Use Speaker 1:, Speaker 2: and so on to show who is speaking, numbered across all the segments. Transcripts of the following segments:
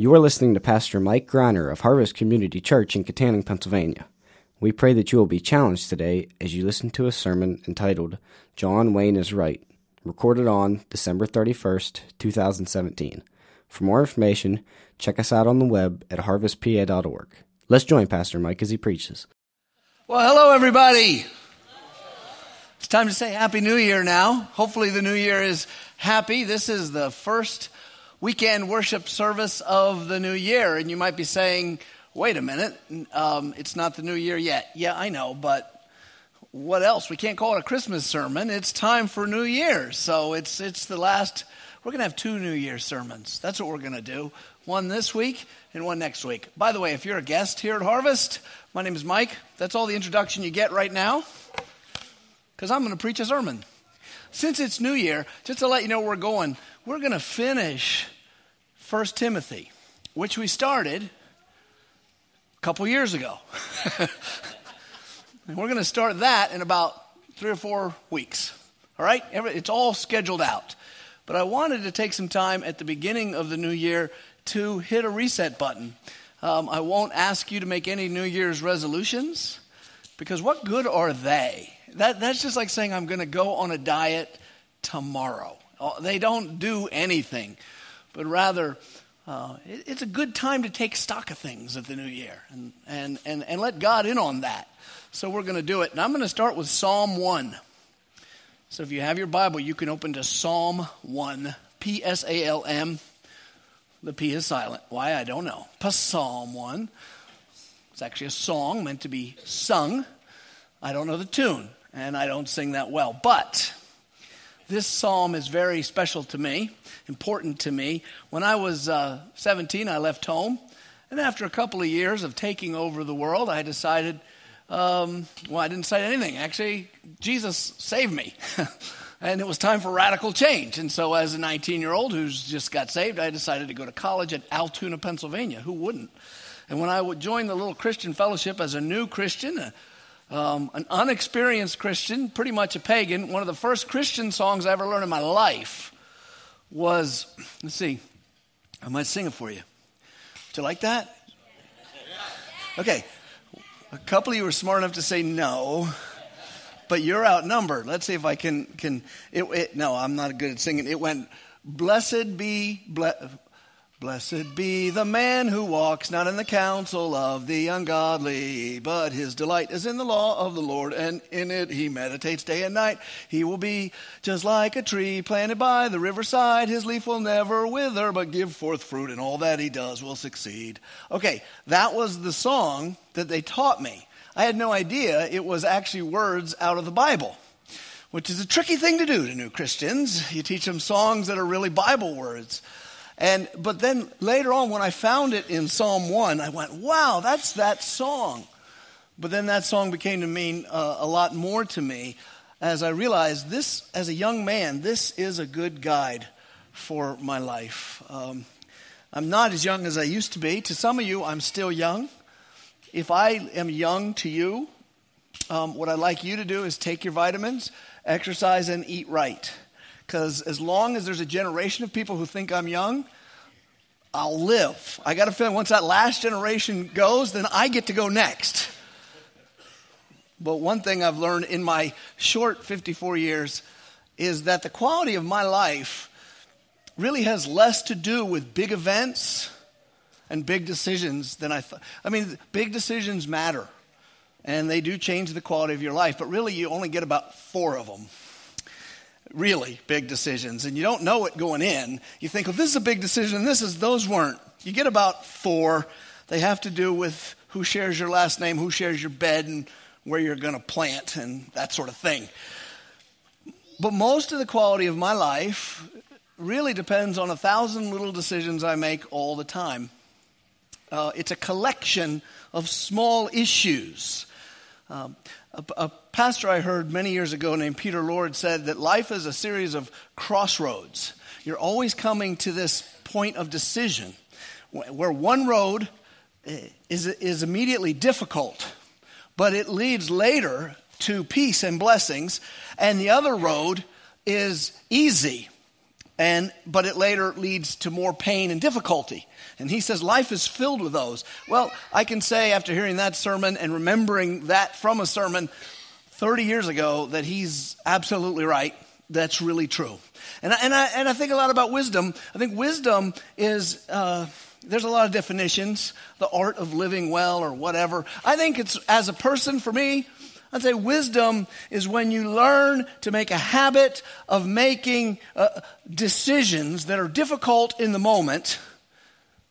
Speaker 1: You are listening to Pastor Mike Greiner of Harvest Community Church in Kittanning, Pennsylvania. We pray that you will be challenged today as you listen to a sermon entitled John Wayne is Right, recorded on December 31st, 2017. For more information, check us out on the web at harvestpa.org. Let's join Pastor Mike as he preaches.
Speaker 2: Well, hello, everybody. It's time to say Happy New Year now. Hopefully, the new year is happy. This is the first weekend worship service of the new year. And you might be saying, wait a minute, um, it's not the new year yet. Yeah, I know, but what else? We can't call it a Christmas sermon. It's time for New Year. So it's, it's the last, we're going to have two New Year sermons. That's what we're going to do. One this week and one next week. By the way, if you're a guest here at Harvest, my name is Mike. That's all the introduction you get right now because I'm going to preach a sermon. Since it's New Year, just to let you know where we're going, we're going to finish 1 Timothy, which we started a couple years ago. we're going to start that in about three or four weeks. All right? It's all scheduled out. But I wanted to take some time at the beginning of the new year to hit a reset button. Um, I won't ask you to make any New Year's resolutions because what good are they? That, that's just like saying, I'm going to go on a diet tomorrow. Uh, they don't do anything, but rather, uh, it, it's a good time to take stock of things at the new year and, and, and, and let God in on that. So we're going to do it. And I'm going to start with Psalm 1. So if you have your Bible, you can open to Psalm 1, P S A L M. The P is silent. Why? I don't know. Psalm 1. It's actually a song meant to be sung. I don't know the tune, and I don't sing that well. But this psalm is very special to me, important to me. When I was uh, 17, I left home. And after a couple of years of taking over the world, I decided, um, well, I didn't say anything. Actually, Jesus saved me. and it was time for radical change. And so, as a 19 year old who's just got saved, I decided to go to college at Altoona, Pennsylvania. Who wouldn't? And when I would join the little Christian fellowship as a new Christian, um, an unexperienced Christian, pretty much a pagan, one of the first Christian songs I ever learned in my life was, let's see, I might sing it for you. Do you like that? Okay. A couple of you were smart enough to say no, but you're outnumbered. Let's see if I can. can it, it, no, I'm not good at singing. It went, Blessed be, ble, Blessed be the man who walks not in the counsel of the ungodly, but his delight is in the law of the Lord, and in it he meditates day and night. He will be just like a tree planted by the riverside. His leaf will never wither, but give forth fruit, and all that he does will succeed. Okay, that was the song that they taught me. I had no idea it was actually words out of the Bible which is a tricky thing to do to new Christians. You teach them songs that are really Bible words. And but then later on, when I found it in Psalm one, I went, "Wow, that's that song." But then that song became to mean uh, a lot more to me as I realized this, as a young man, this is a good guide for my life. Um, I'm not as young as I used to be. To some of you, I'm still young. If I am young to you, um, what I'd like you to do is take your vitamins, exercise, and eat right. Because as long as there's a generation of people who think I'm young, I'll live. I got a feeling once that last generation goes, then I get to go next. But one thing I've learned in my short 54 years is that the quality of my life really has less to do with big events and big decisions than I thought. I mean, big decisions matter and they do change the quality of your life, but really you only get about four of them really big decisions and you don't know it going in. You think, well, this is a big decision, and this is, those weren't. You get about four. They have to do with who shares your last name, who shares your bed, and where you're going to plant, and that sort of thing. But most of the quality of my life really depends on a thousand little decisions I make all the time. Uh, it's a collection of small issues. Um, a, a, pastor I heard many years ago named Peter Lord said that life is a series of crossroads. You're always coming to this point of decision where one road eh, is, is immediately difficult, but it leads later to peace and blessings, and the other road is easy, and but it later leads to more pain and difficulty. And he says life is filled with those. Well, I can say after hearing that sermon and remembering that from a sermon 30 years ago that he's absolutely right. That's really true. And I, and I, and I think a lot about wisdom. I think wisdom is, uh, there's a lot of definitions, the art of living well or whatever. I think it's, as a person, for me, I'd say wisdom is when you learn to make a habit of making uh, decisions that are difficult in the moment,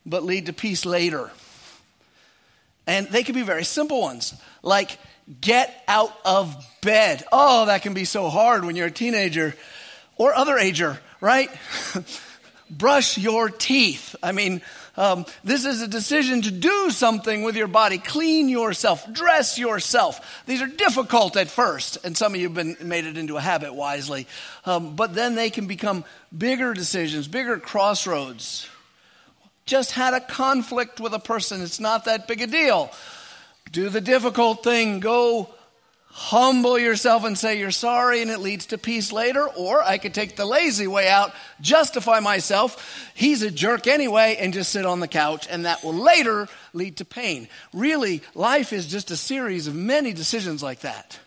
Speaker 2: but lead to peace later. And they can be very simple ones, like get out of bed. Oh, that can be so hard when you're a teenager or other ager, right? Brush your teeth. I mean, um, this is a decision to do something with your body. Clean yourself, dress yourself. These are difficult at first, and some of you have been, made it into a habit wisely. Um, but then they can become bigger decisions, bigger crossroads. Just had a conflict with a person, it's not that big a deal. Do the difficult thing, go humble yourself and say you're sorry and it leads to peace later. Or I could take the lazy way out, justify myself. He's a jerk anyway and just sit on the couch and that will later lead to pain. Really, life is just a series of many decisions like that.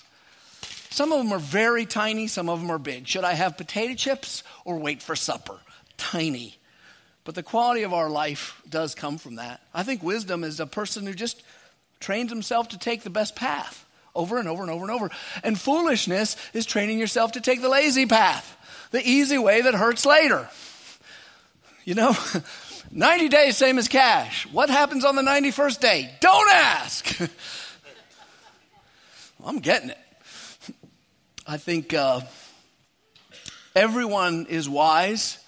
Speaker 2: Some of them are very tiny, some of them are big. Should I have potato chips or wait for supper? Tiny. But the quality of our life does come from that. I think wisdom is a person who just trains himself to take the best path over and over and over and over. And foolishness is training yourself to take the lazy path, the easy way that hurts later. You know, 90 days, same as cash. What happens on the 91st day? Don't ask. I'm getting it. I think uh, everyone is wise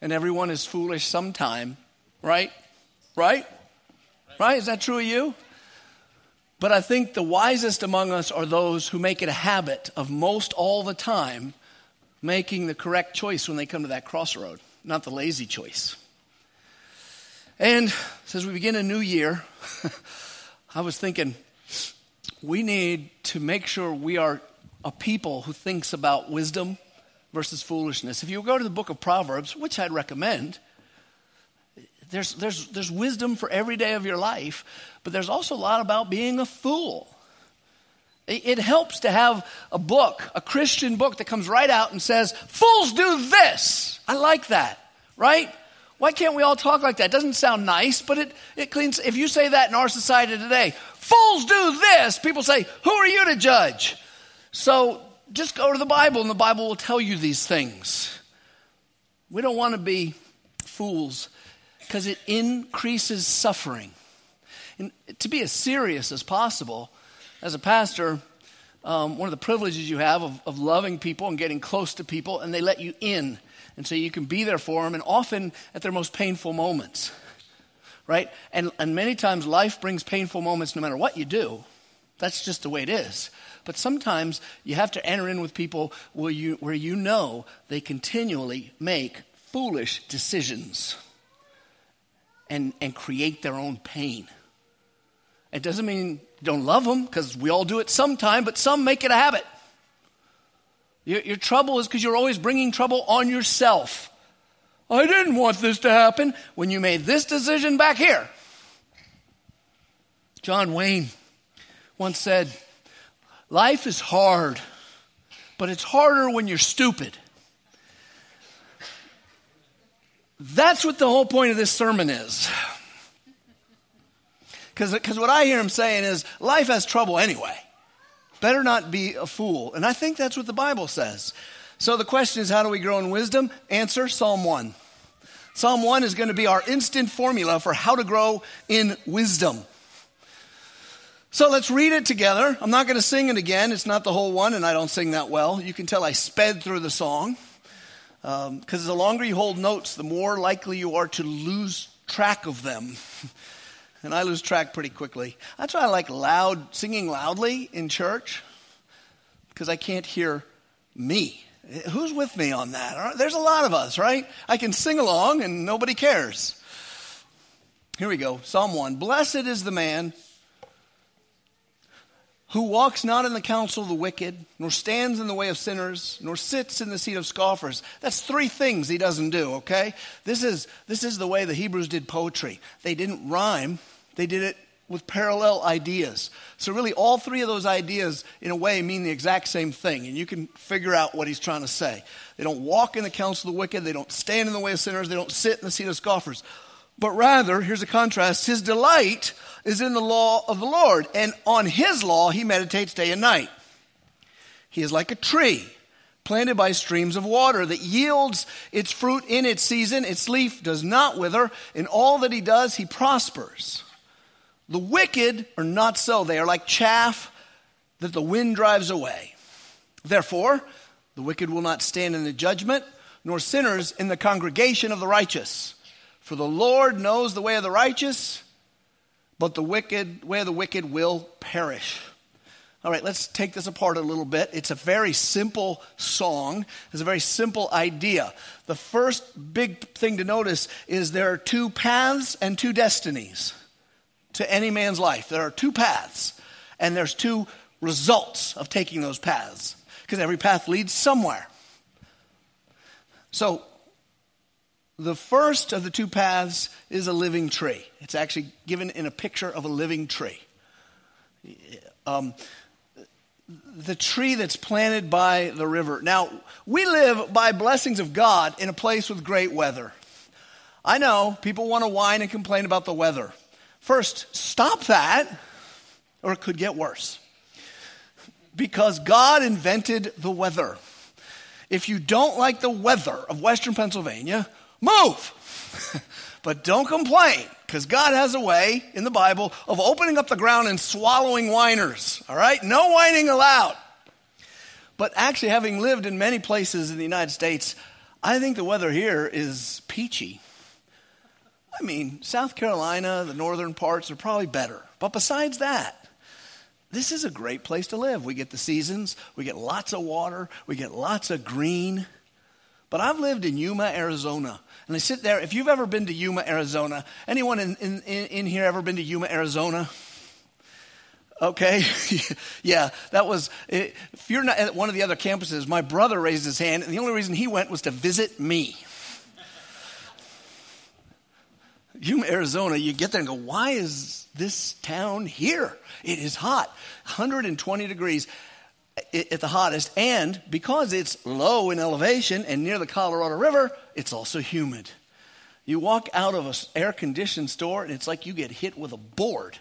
Speaker 2: and everyone is foolish sometime, right? Right? Right? Is that true of you? But I think the wisest among us are those who make it a habit of most all the time making the correct choice when they come to that crossroad, not the lazy choice. And as we begin a new year, I was thinking we need to make sure we are a people who thinks about wisdom versus foolishness. If you go to the book of Proverbs, which I'd recommend, there's, there's, there's wisdom for every day of your life, but there's also a lot about being a fool. It, it helps to have a book, a Christian book that comes right out and says, Fools do this. I like that, right? Why can't we all talk like that? It doesn't sound nice, but it, it cleans. If you say that in our society today, fools do this, people say, Who are you to judge? So just go to the Bible, and the Bible will tell you these things. We don't want to be fools because it increases suffering. And to be as serious as possible, as a pastor, um, one of the privileges you have of, of loving people and getting close to people, and they let you in. And so you can be there for them, and often at their most painful moments. Right? And, and many times life brings painful moments no matter what you do. That's just the way it is. But sometimes you have to enter in with people where you, where you know they continually make foolish decisions and, and create their own pain. It doesn't mean don't love them, because we all do it sometime, but some make it a habit. Your, your trouble is because you're always bringing trouble on yourself. I didn't want this to happen when you made this decision back here. John Wayne once said, Life is hard, but it's harder when you're stupid. That's what the whole point of this sermon is. Because what I hear him saying is life has trouble anyway. Better not be a fool. And I think that's what the Bible says. So the question is how do we grow in wisdom? Answer Psalm 1. Psalm 1 is going to be our instant formula for how to grow in wisdom. So let's read it together. I'm not going to sing it again. It's not the whole one, and I don't sing that well. You can tell I sped through the song. Because um, the longer you hold notes, the more likely you are to lose track of them. and I lose track pretty quickly. That's why I like loud, singing loudly in church, because I can't hear me. Who's with me on that? There's a lot of us, right? I can sing along and nobody cares. Here we go Psalm 1 Blessed is the man who walks not in the counsel of the wicked, nor stands in the way of sinners, nor sits in the seat of scoffers. That's three things he doesn't do, okay? This is, this is the way the Hebrews did poetry. They didn't rhyme, they did it with parallel ideas. So, really, all three of those ideas, in a way, mean the exact same thing, and you can figure out what he's trying to say. They don't walk in the counsel of the wicked, they don't stand in the way of sinners, they don't sit in the seat of scoffers. But rather, here's a contrast his delight is in the law of the Lord, and on his law he meditates day and night. He is like a tree planted by streams of water that yields its fruit in its season, its leaf does not wither, in all that he does, he prospers. The wicked are not so. They are like chaff that the wind drives away. Therefore, the wicked will not stand in the judgment, nor sinners in the congregation of the righteous. For the Lord knows the way of the righteous, but the wicked way of the wicked will perish. All right, let's take this apart a little bit. It's a very simple song. It's a very simple idea. The first big thing to notice is there are two paths and two destinies to any man's life. There are two paths, and there's two results of taking those paths, because every path leads somewhere. So, the first of the two paths is a living tree. It's actually given in a picture of a living tree. Um, the tree that's planted by the river. Now, we live by blessings of God in a place with great weather. I know people want to whine and complain about the weather. First, stop that, or it could get worse. Because God invented the weather. If you don't like the weather of Western Pennsylvania, move. but don't complain, because God has a way in the Bible of opening up the ground and swallowing whiners. All right? No whining allowed. But actually, having lived in many places in the United States, I think the weather here is peachy. I mean, South Carolina, the northern parts are probably better. But besides that, this is a great place to live. We get the seasons, we get lots of water, we get lots of green. But I've lived in Yuma, Arizona. And I sit there. If you've ever been to Yuma, Arizona, anyone in, in, in here ever been to Yuma, Arizona? Okay, yeah, that was. Eh, if you're not at one of the other campuses, my brother raised his hand, and the only reason he went was to visit me. Yuma, Arizona, you get there and go, why is this town here? It is hot, 120 degrees eh, at the hottest. And because it's low in elevation and near the Colorado River, it's also humid. You walk out of an air conditioned store and it's like you get hit with a board.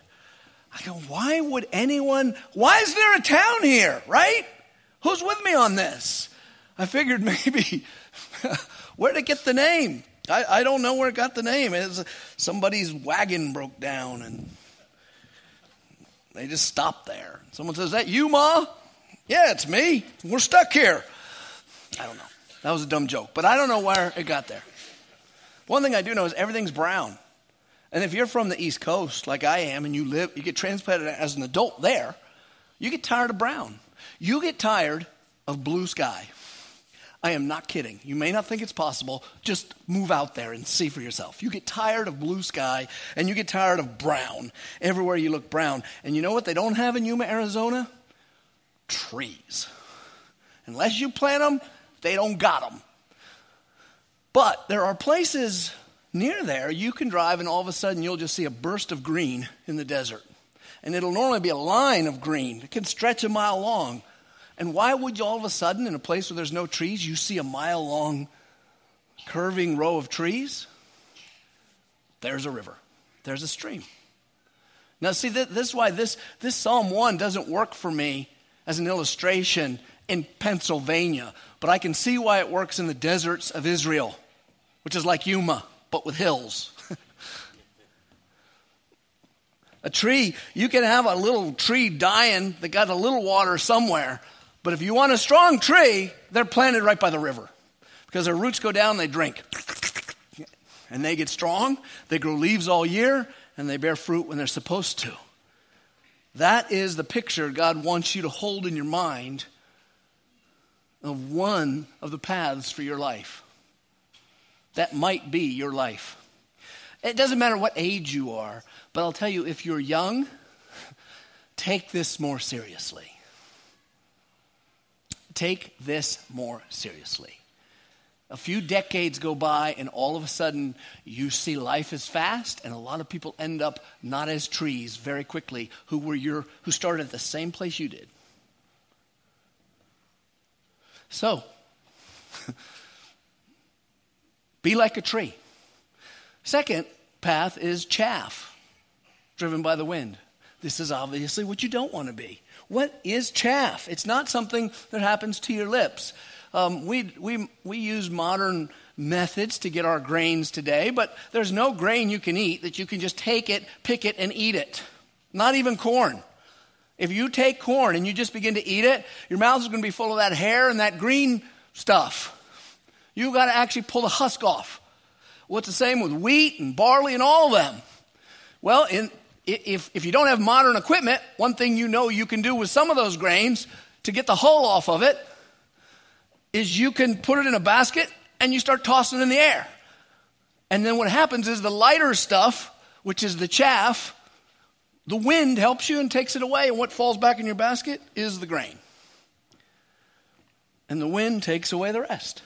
Speaker 2: I go, why would anyone, why is there a town here, right? Who's with me on this? I figured maybe, where'd it get the name? I, I don't know where it got the name. It's somebody's wagon broke down and they just stopped there. Someone says, That you, Ma? Yeah, it's me. We're stuck here. I don't know. That was a dumb joke, but I don't know where it got there. One thing I do know is everything's brown. And if you're from the East Coast, like I am, and you live, you get transplanted as an adult there, you get tired of brown. You get tired of blue sky. I am not kidding. You may not think it's possible. Just move out there and see for yourself. You get tired of blue sky and you get tired of brown. Everywhere you look brown. And you know what they don't have in Yuma, Arizona? Trees. Unless you plant them, they don't got them. But there are places near there you can drive and all of a sudden you'll just see a burst of green in the desert. And it'll normally be a line of green. It can stretch a mile long. And why would you all of a sudden, in a place where there's no trees, you see a mile long curving row of trees? There's a river, there's a stream. Now, see, this is why this, this Psalm 1 doesn't work for me as an illustration in Pennsylvania, but I can see why it works in the deserts of Israel, which is like Yuma, but with hills. a tree, you can have a little tree dying that got a little water somewhere, but if you want a strong tree, they're planted right by the river because their roots go down, they drink. And they get strong, they grow leaves all year, and they bear fruit when they're supposed to. That is the picture God wants you to hold in your mind of one of the paths for your life. That might be your life. It doesn't matter what age you are, but I'll tell you if you're young, take this more seriously. Take this more seriously. A few decades go by, and all of a sudden, you see life is fast, and a lot of people end up not as trees very quickly who, were your, who started at the same place you did. So, be like a tree. Second path is chaff, driven by the wind. This is obviously what you don't want to be. What is chaff? It's not something that happens to your lips. Um, we, we, we use modern methods to get our grains today, but there's no grain you can eat that you can just take it, pick it, and eat it. Not even corn. If you take corn and you just begin to eat it, your mouth is going to be full of that hair and that green stuff. You've got to actually pull the husk off. What's the same with wheat and barley and all of them? Well, in, if, if you don't have modern equipment, one thing you know you can do with some of those grains to get the hull off of it is you can put it in a basket and you start tossing it in the air. And then what happens is the lighter stuff, which is the chaff, the wind helps you and takes it away, and what falls back in your basket is the grain. And the wind takes away the rest.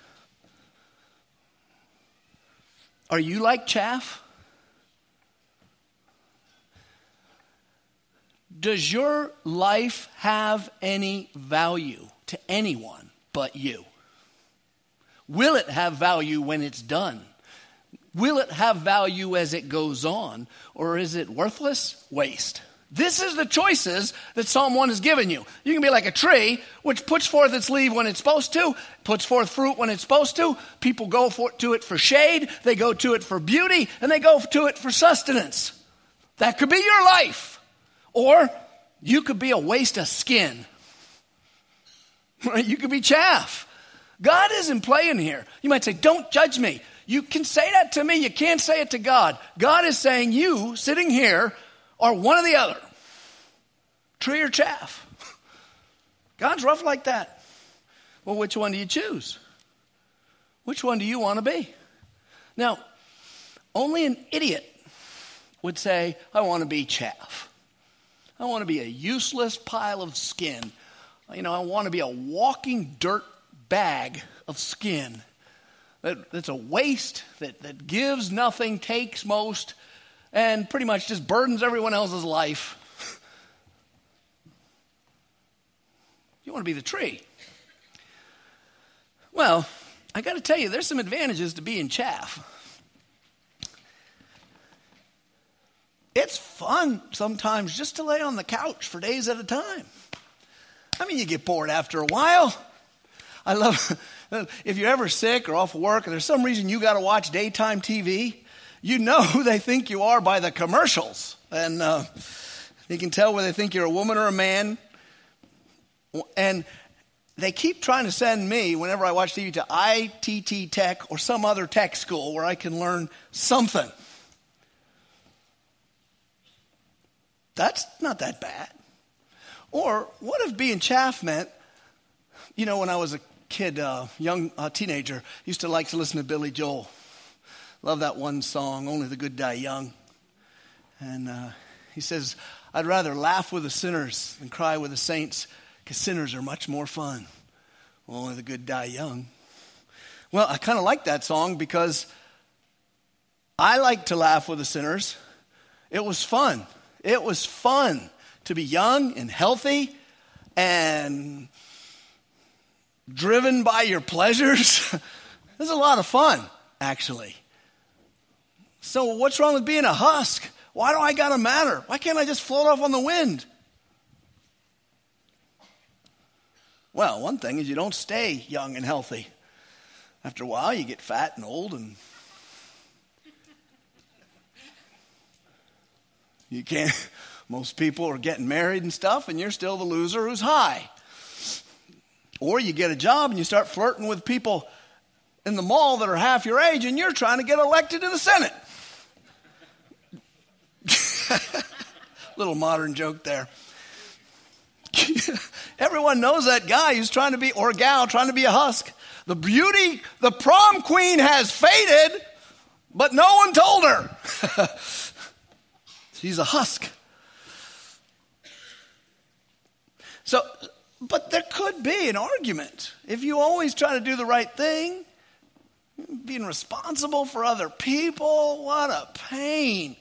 Speaker 2: Are you like chaff? Does your life have any value to anyone but you? Will it have value when it's done? Will it have value as it goes on? Or is it worthless? Waste. This is the choices that Psalm 1 has given you. You can be like a tree which puts forth its leaf when it's supposed to, puts forth fruit when it's supposed to. People go for, to it for shade, they go to it for beauty, and they go to it for sustenance. That could be your life. Or you could be a waste of skin. You could be chaff. God isn't playing here. You might say, Don't judge me. You can say that to me, you can't say it to God. God is saying, You sitting here are one or the other tree or chaff. God's rough like that. Well, which one do you choose? Which one do you want to be? Now, only an idiot would say, I want to be chaff. I want to be a useless pile of skin. You know, I want to be a walking dirt bag of skin that, that's a waste, that, that gives nothing, takes most, and pretty much just burdens everyone else's life. you want to be the tree. Well, I got to tell you, there's some advantages to being chaff. It's fun sometimes just to lay on the couch for days at a time. I mean, you get bored after a while. I love, if you're ever sick or off work and there's some reason you got to watch daytime TV, you know who they think you are by the commercials. And uh, you can tell whether they think you're a woman or a man. And they keep trying to send me, whenever I watch TV, to ITT Tech or some other tech school where I can learn something. That's not that bad. Or what if being chaff meant, you know, when I was a kid, uh, young uh, teenager, used to like to listen to Billy Joel. Love that one song, Only the Good Die Young. And uh, he says, I'd rather laugh with the sinners than cry with the saints because sinners are much more fun. Only the good die young. Well, I kind of like that song because I like to laugh with the sinners. It was fun. It was fun to be young and healthy and driven by your pleasures. It's a lot of fun, actually. So, what's wrong with being a husk? Why do I got to matter? Why can't I just float off on the wind? Well, one thing is you don't stay young and healthy. After a while, you get fat and old, and you can't. Most people are getting married and stuff, and you're still the loser who's high. Or you get a job and you start flirting with people in the mall that are half your age, and you're trying to get elected to the Senate. Little modern joke there. Everyone knows that guy who's trying to be, or gal trying to be a husk. The beauty, the prom queen has faded, but no one told her. She's a husk. So, but there could be an argument. If you always try to do the right thing, being responsible for other people, what a pain.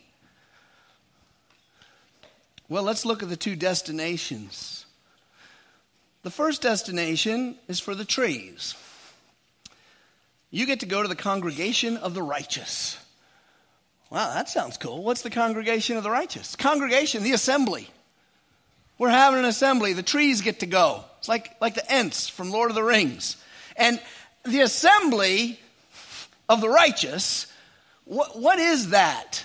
Speaker 2: Well, let's look at the two destinations. The first destination is for the trees. You get to go to the congregation of the righteous. Wow, that sounds cool. What's the congregation of the righteous? Congregation, the assembly. We're having an assembly. The trees get to go. It's like, like the Ents from Lord of the Rings. And the assembly of the righteous, what, what is that?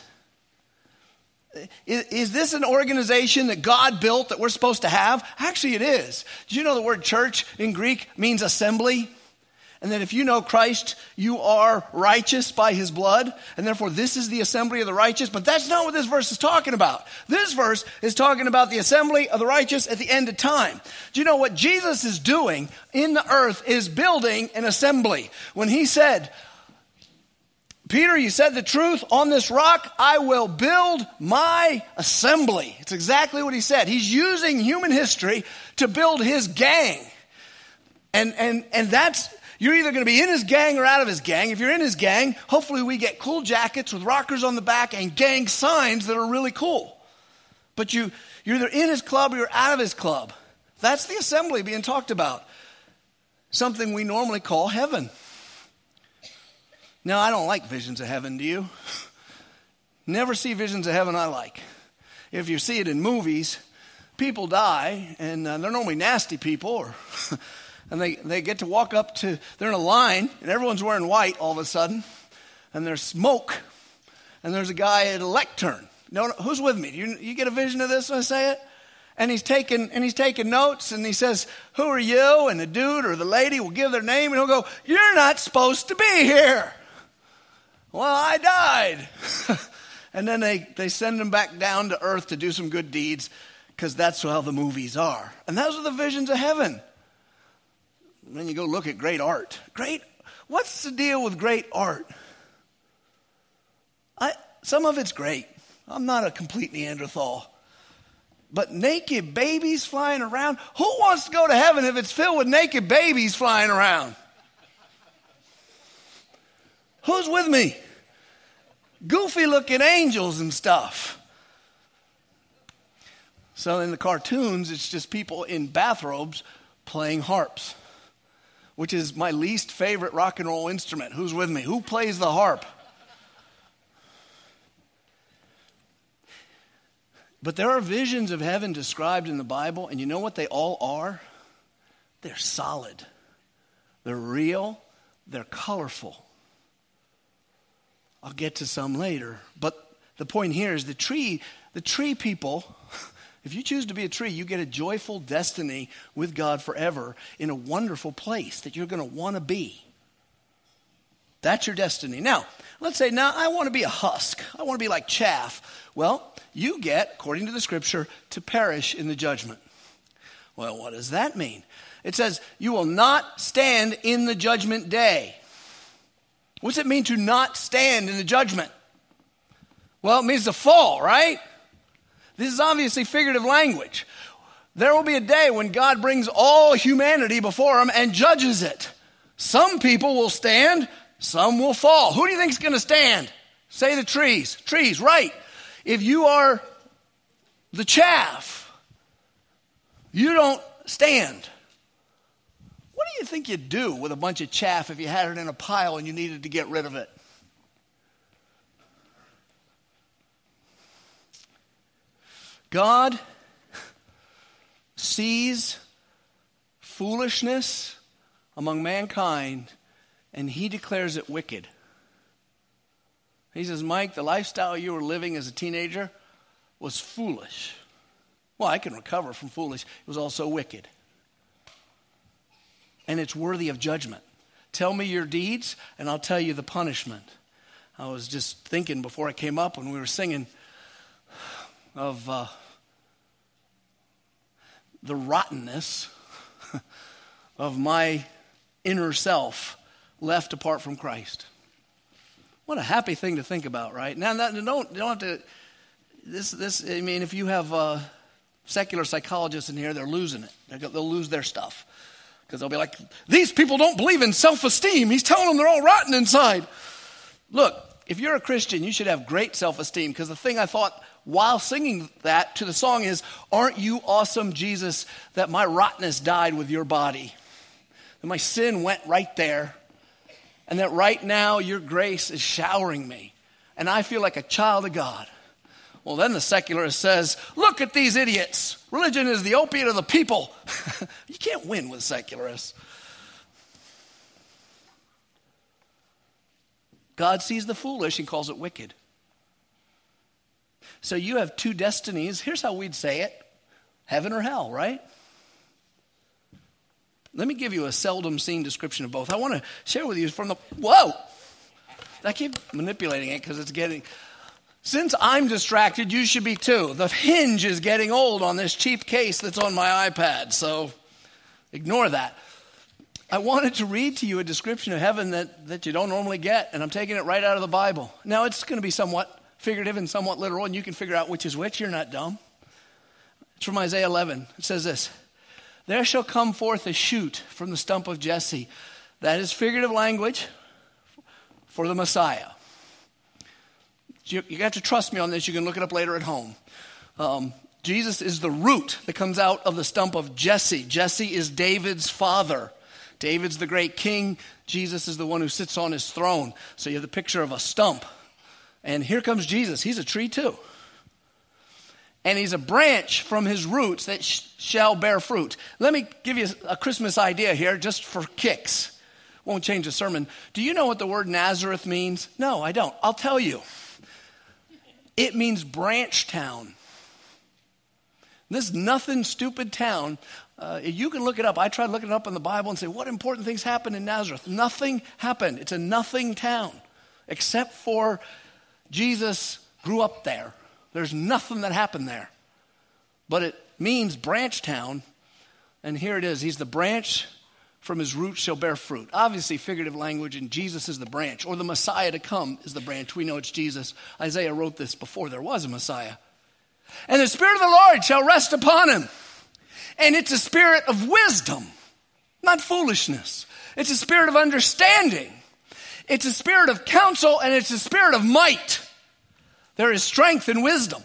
Speaker 2: Is, is, this an organization that God built that we're supposed to have? Actually, it is. Do you know the word church in Greek means assembly? And that if you know Christ, you are righteous by his blood, and therefore this is the assembly of the righteous. But that's not what this verse is talking about. This verse is talking about the assembly of the righteous at the end of time. Do you know what Jesus is doing in the earth is building an assembly? When he said, Peter, you said the truth. On this rock, I will build my assembly. It's exactly what he said. He's using human history to build his gang. And, and, and that's, you're either going to be in his gang or out of his gang. If you're in his gang, hopefully we get cool jackets with rockers on the back and gang signs that are really cool. But you, you're either in his club or you're out of his club. That's the assembly being talked about. Something we normally call heaven. Now, I don't like visions of heaven, do you? Never see visions of heaven I like. If you see it in movies, people die, and uh, they're normally nasty people, or and they, they get to walk up to, they're in a line, and everyone's wearing white all of a sudden, and there's smoke, and there's a guy at a lectern. No, who's with me? You, you get a vision of this when I say it? And he's taking and he's taking notes and he says, Who are you? And the dude or the lady will give their name and he'll go, You're not supposed to be here. Well, I died. and then they, they send him back down to earth to do some good deeds because that's how the movies are. And those are the visions of heaven. And then you go look at great art. Great, what's the deal with great art? I, some of it's great. I'm not a complete Neanderthal. But naked babies flying around, who wants to go to heaven if it's filled with naked babies flying around? Who's with me? Goofy looking angels and stuff. So in the cartoons, it's just people in bathrobes playing harps, which is my least favorite rock and roll instrument. Who's with me? Who plays the harp? But there are visions of heaven described in the Bible, and you know what they all are? They're solid, they're real, they're colorful. I'll get to some later. But the point here is the tree, the tree people, if you choose to be a tree, you get a joyful destiny with God forever in a wonderful place that you're going to want to be. That's your destiny. Now, let's say, now I want to be a husk. I want to be like chaff. Well, you get, according to the scripture, to perish in the judgment. Well, what does that mean? It says, You will not stand in the judgment day. What's it mean to not stand in the judgment? Well, it means to fall, right? This is obviously figurative language. There will be a day when God brings all humanity before him and judges it. Some people will stand, some will fall. Who do you think is going to stand? Say the trees. Trees, right. If you are the chaff, you don't stand. What do you think you'd do with a bunch of chaff if you had it in a pile and you needed to get rid of it? God sees foolishness among mankind and he declares it wicked. He says, Mike, the lifestyle you were living as a teenager was foolish. Well, I can recover from foolish. It was also wicked and it's worthy of judgment. Tell me your deeds, and I'll tell you the punishment. I was just thinking before I came up when we were singing of uh, the rottenness of my inner self left apart from Christ. What a happy thing to think about, right? Now, don't, don't have to. This, this. I mean, if you have uh, secular psychologists in here, they're losing it. They'll lose their stuff. Because they'll be like, these people don't believe in self esteem. He's telling them they're all rotten inside. Look, if you're a Christian, you should have great self esteem. Because the thing I thought while singing that to the song is, Aren't you awesome, Jesus, that my rottenness died with your body? That my sin went right there. And that right now your grace is showering me. And I feel like a child of God. Well, then the secularist says, Look at these idiots. Religion is the opiate of the people. you can't win with secularists. God sees the foolish and calls it wicked. So you have two destinies. Here's how we'd say it heaven or hell, right? Let me give you a seldom seen description of both. I want to share with you from the. Whoa! I keep manipulating it because it's getting. Since I'm distracted, you should be too. The hinge is getting old on this cheap case that's on my iPad, so ignore that. I wanted to read to you a description of heaven that, that you don't normally get, and I'm taking it right out of the Bible. Now, it's going to be somewhat figurative and somewhat literal, and you can figure out which is which. You're not dumb. It's from Isaiah 11. It says this There shall come forth a shoot from the stump of Jesse. That is figurative language for the Messiah. You, you got to trust me on this. You can look it up later at home. Um, Jesus is the root that comes out of the stump of Jesse. Jesse is David's father. David's the great king. Jesus is the one who sits on his throne. So you have the picture of a stump. And here comes Jesus. He's a tree too. And he's a branch from his roots that sh- shall bear fruit. Let me give you a Christmas idea here just for kicks. Won't change the sermon. Do you know what the word Nazareth means? No, I don't. I'll tell you. It means branch town. This nothing stupid town, uh, you can look it up. I tried looking it up in the Bible and say, what important things happened in Nazareth? Nothing happened. It's a nothing town, except for Jesus grew up there. There's nothing that happened there. But it means branch town, and here it is. He's the branch from his roots shall bear fruit. Obviously, figurative language, and Jesus is the branch, or the Messiah to come is the branch. We know it's Jesus. Isaiah wrote this before there was a Messiah. And the Spirit of the Lord shall rest upon him. And it's a spirit of wisdom, not foolishness. It's a spirit of understanding. It's a spirit of counsel, and it's a spirit of might. There is strength and wisdom.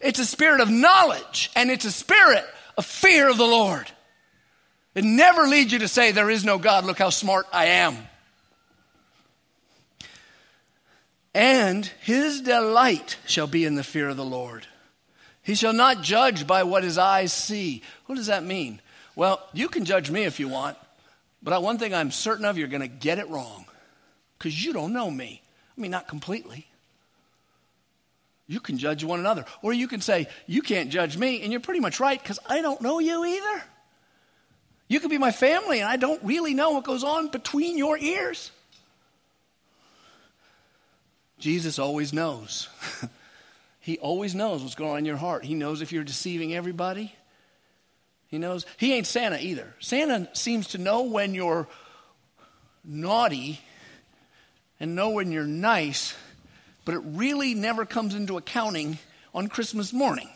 Speaker 2: It's a spirit of knowledge, and it's a spirit of fear of the Lord. It never leads you to say, There is no God, look how smart I am. And his delight shall be in the fear of the Lord. He shall not judge by what his eyes see. What does that mean? Well, you can judge me if you want, but one thing I'm certain of, you're going to get it wrong because you don't know me. I mean, not completely. You can judge one another. Or you can say, You can't judge me, and you're pretty much right because I don't know you either. You could be my family, and I don't really know what goes on between your ears. Jesus always knows. he always knows what's going on in your heart. He knows if you're deceiving everybody. He knows. He ain't Santa either. Santa seems to know when you're naughty and know when you're nice, but it really never comes into accounting on Christmas morning.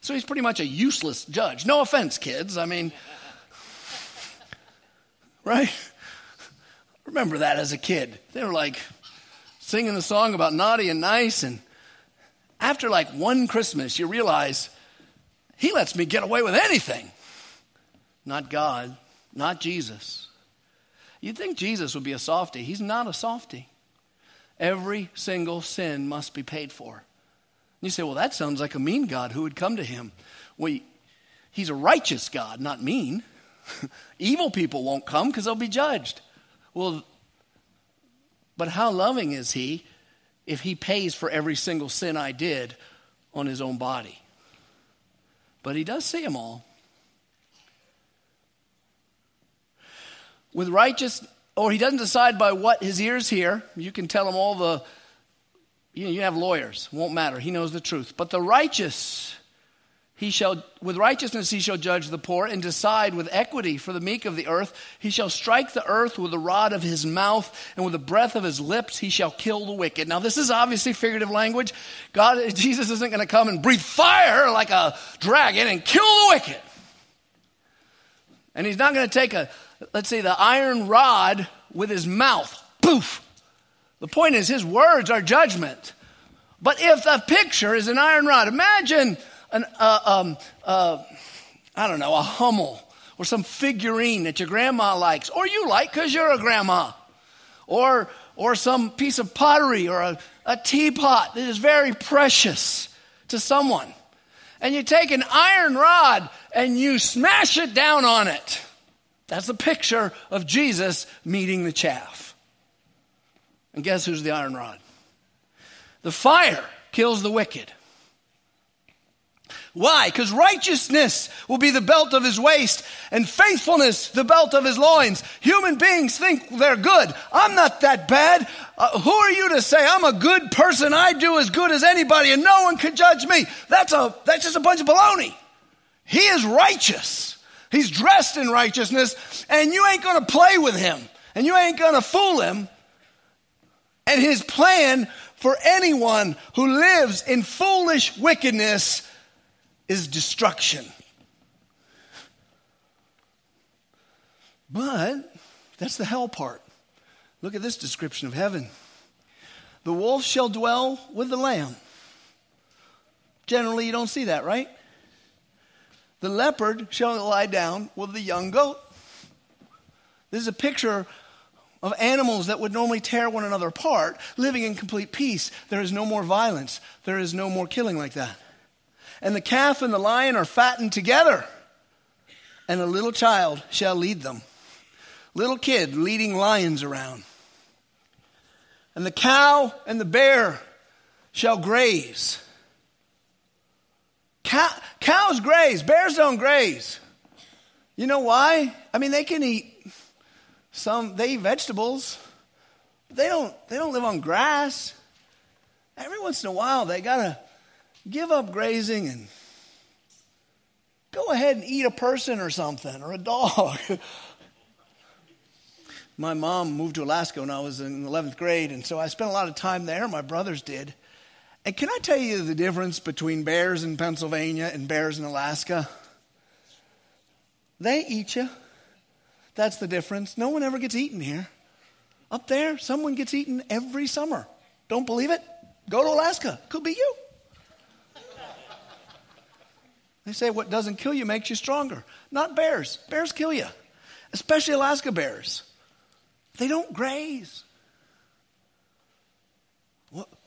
Speaker 2: So he's pretty much a useless judge. No offense, kids. I mean, right? Remember that as a kid. They were like singing the song about naughty and nice. And after like one Christmas, you realize he lets me get away with anything. Not God, not Jesus. You'd think Jesus would be a softy. He's not a softy. Every single sin must be paid for. You say, well, that sounds like a mean God who would come to him. Well, he's a righteous God, not mean. Evil people won't come because they'll be judged. Well, but how loving is he if he pays for every single sin I did on his own body? But he does see them all. With righteous, or he doesn't decide by what his ears hear. You can tell him all the, you, know, you have lawyers, won't matter. He knows the truth. But the righteous He shall, with righteousness, he shall judge the poor and decide with equity for the meek of the earth. He shall strike the earth with the rod of his mouth, and with the breath of his lips, he shall kill the wicked. Now, this is obviously figurative language. God, Jesus isn't going to come and breathe fire like a dragon and kill the wicked. And he's not going to take a, let's say, the iron rod with his mouth. Poof. The point is, his words are judgment. But if the picture is an iron rod, imagine an, uh, um, uh, I don't know, a Hummel or some figurine that your grandma likes or you like because you're a grandma or, or some piece of pottery or a, a teapot that is very precious to someone. And you take an iron rod and you smash it down on it. That's a picture of Jesus meeting the chaff. And guess who's the iron rod? The fire kills the wicked. Why? Because righteousness will be the belt of his waist and faithfulness the belt of his loins. Human beings think they're good. I'm not that bad. Uh, who are you to say I'm a good person? I do as good as anybody and no one can judge me. That's a, that's just a bunch of baloney. He is righteous. He's dressed in righteousness and you ain't going to play with him and you ain't going to fool him. And his plan for anyone who lives in foolish wickedness is destruction. But that's the hell part. Look at this description of heaven. The wolf shall dwell with the lamb. Generally, you don't see that, right? The leopard shall lie down with the young goat. This is a picture of animals that would normally tear one another apart, living in complete peace. There is no more violence, there is no more killing like that and the calf and the lion are fattened together, and a little child shall lead them. Little kid leading lions around. And the cow and the bear shall graze. Cow, cows graze, bears don't graze. You know why? I mean, they can eat some, they eat vegetables. but They don't, they don't live on grass. Every once in a while, they got to give up grazing and go ahead and eat a person or something or a dog. my mom moved to Alaska when I was in 11th grade, and so I spent a lot of time there. My brothers did. And can I tell you the difference between bears in Pennsylvania and bears in Alaska? They eat you. That's the difference. No one ever gets eaten here. Up there, someone gets eaten every summer. Don't believe it? Go to Alaska. Could be you. They say what doesn't kill you makes you stronger. Not bears. Bears kill you, especially Alaska bears. They don't graze.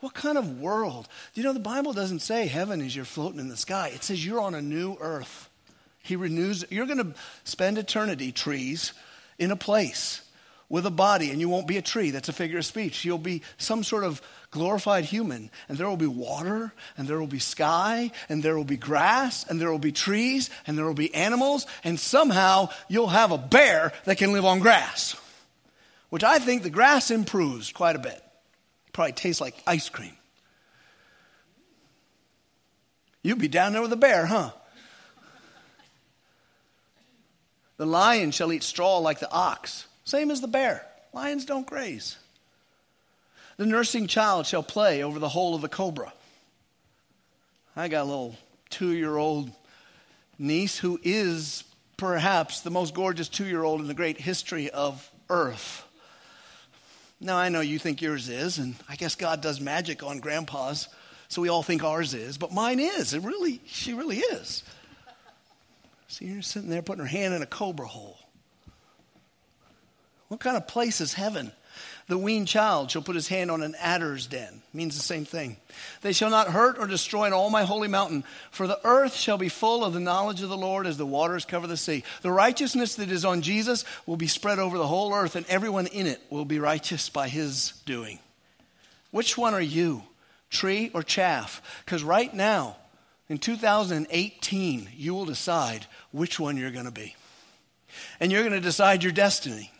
Speaker 2: What, kind of world? You know the Bible doesn't say heaven is you're floating in the sky? It says you're on a new earth. He renews, you're going to spend eternity, trees, in a place with a body, and you won't be a tree. That's a figure of speech. You'll be some sort of glorified human, and there will be water, and there will be sky, and there will be grass, and there will be trees, and there will be animals, and somehow you'll have a bear that can live on grass, which I think the grass improves quite a bit. Probably tastes like ice cream. You'd be down there with a bear, huh? The lion shall eat straw like the ox same as the bear. Lions don't graze. The nursing child shall play over the hole of the cobra. I got a little two year old niece who is perhaps the most gorgeous two year old in the great history of earth. Now, I know you think yours is, and I guess God does magic on grandpas, so we all think ours is, but mine is. It really, she really is. See, you're sitting there putting her hand in a cobra hole. What kind of place is heaven? The weaned child shall put his hand on an adder's den. Means the same thing. They shall not hurt or destroy in all my holy mountain, for the earth shall be full of the knowledge of the Lord as the waters cover the sea. The righteousness that is on Jesus will be spread over the whole earth, and everyone in it will be righteous by his doing. Which one are you, tree or chaff? Because right now, in 2018, you will decide which one you're going to be. And you're going to decide your destiny.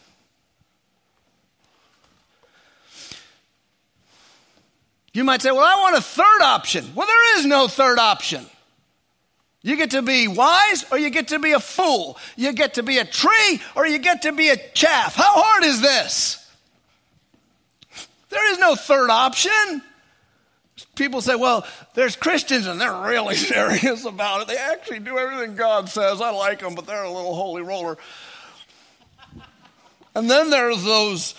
Speaker 2: You might say, Well, I want a third option. Well, there is no third option. You get to be wise or you get to be a fool. You get to be a tree or you get to be a chaff. How hard is this? There is no third option. People say, well, there's Christians and they're really serious about it. They actually do everything God says. I like them, but they're a little holy roller. And then there's those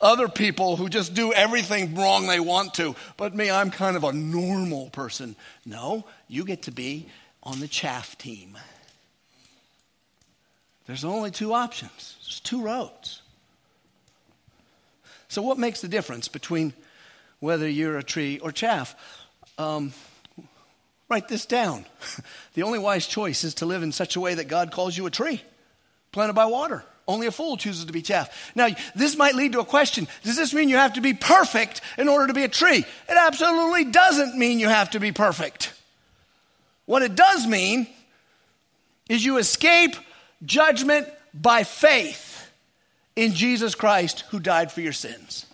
Speaker 2: other people who just do everything wrong they want to. But me, I'm kind of a normal person. No, you get to be on the chaff team. There's only two options, there's two roads. So, what makes the difference between whether you're a tree or chaff? Um, write this down. the only wise choice is to live in such a way that God calls you a tree, planted by water. Only a fool chooses to be chaff. Now, this might lead to a question Does this mean you have to be perfect in order to be a tree? It absolutely doesn't mean you have to be perfect. What it does mean is you escape judgment by faith in Jesus Christ who died for your sins.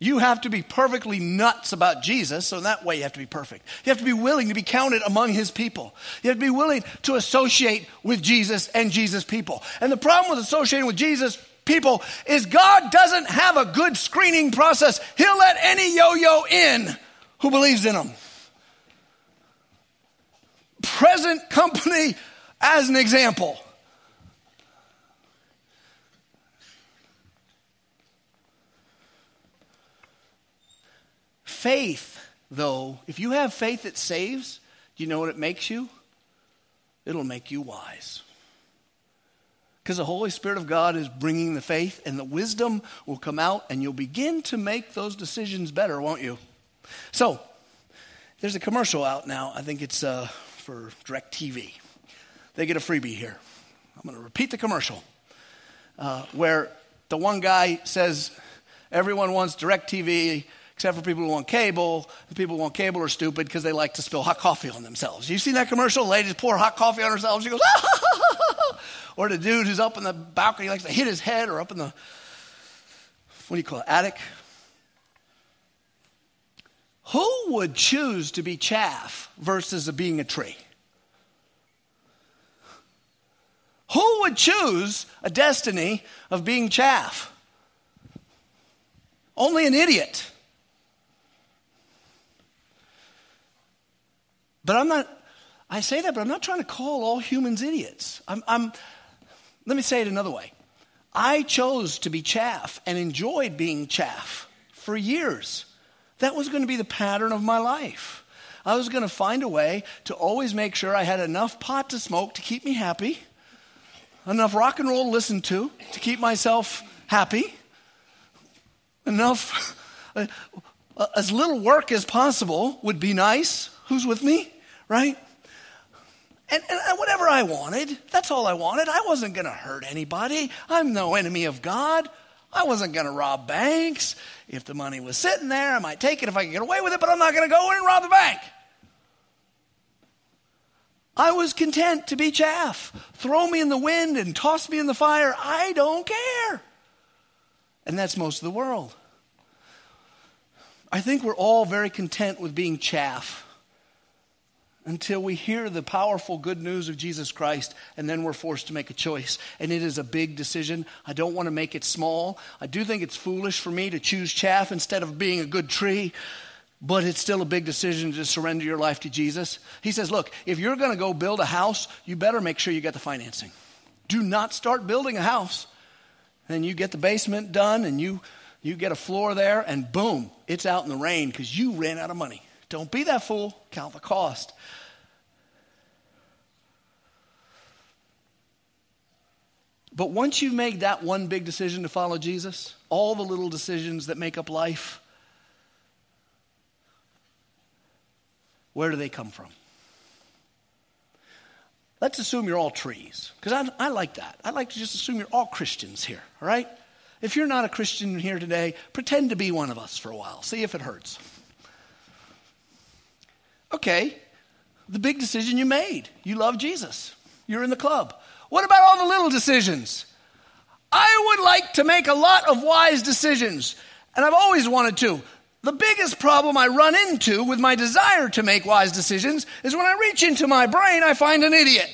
Speaker 2: You have to be perfectly nuts about Jesus, so in that way you have to be perfect. You have to be willing to be counted among his people. You have to be willing to associate with Jesus and Jesus' people. And the problem with associating with Jesus people is God doesn't have a good screening process. He'll let any yo yo in who believes in him. Present company as an example. Faith, though, if you have faith that saves, do you know what it makes you? It'll make you wise. Because the Holy Spirit of God is bringing the faith, and the wisdom will come out, and you'll begin to make those decisions better, won't you? So, there's a commercial out now. I think it's uh, for DirecTV. They get a freebie here. I'm going to repeat the commercial uh, where the one guy says, Everyone wants DirecTV except for people who want cable. The people who want cable are stupid because they like to spill hot coffee on themselves. You've seen that commercial? Ladies pour hot coffee on herself. She goes, ah! or the dude who's up in the balcony likes to hit his head, or up in the what do you call it, attic. Who would choose to be chaff versus being a tree? Who would choose a destiny of being chaff? Only an idiot. But I'm not, I say that, but I'm not trying to call all humans idiots. I'm, I'm, let me say it another way. I chose to be chaff and enjoyed being chaff for years. That was going to be the pattern of my life. I was going to find a way to always make sure I had enough pot to smoke to keep me happy, enough rock and roll to listen to to keep myself happy, enough, uh, as little work as possible would be nice. Who's with me? Right? And, and, whatever I wanted, that's all I wanted. I wasn't going to hurt anybody. I'm no enemy of God. I wasn't going to rob banks. If the money was sitting there, I might take it if I could get away with it, but I'm not going to go in and rob the bank. I was content to be chaff. Throw me in the wind and toss me in the fire. I don't care. And that's most of the world. I think we're all very content with being chaff until we hear the powerful good news of Jesus Christ, and then we're forced to make a choice. And it is a big decision. I don't want to make it small. I do think it's foolish for me to choose chaff instead of being a good tree, but it's still a big decision to surrender your life to Jesus. He says, Look, if you're going to go build a house, you better make sure you get the financing. Do not start building a house. And you get the basement done and you, you get a floor there, and boom, it's out in the rain because you ran out of money. Don't be that fool. Count the cost. But once you've made that one big decision to follow Jesus, all the little decisions that make up life, where do they come from? Let's assume you're all trees, because I, I, like that. I like to just assume you're all Christians here, all right? If you're not a Christian here today, pretend to be one of us for a while. See if it hurts. Okay, the big decision you made. You love Jesus. You're in the club. What about all the little decisions? I would like to make a lot of wise decisions, and I've always wanted to. The biggest problem I run into with my desire to make wise decisions is when I reach into my brain, I find an idiot.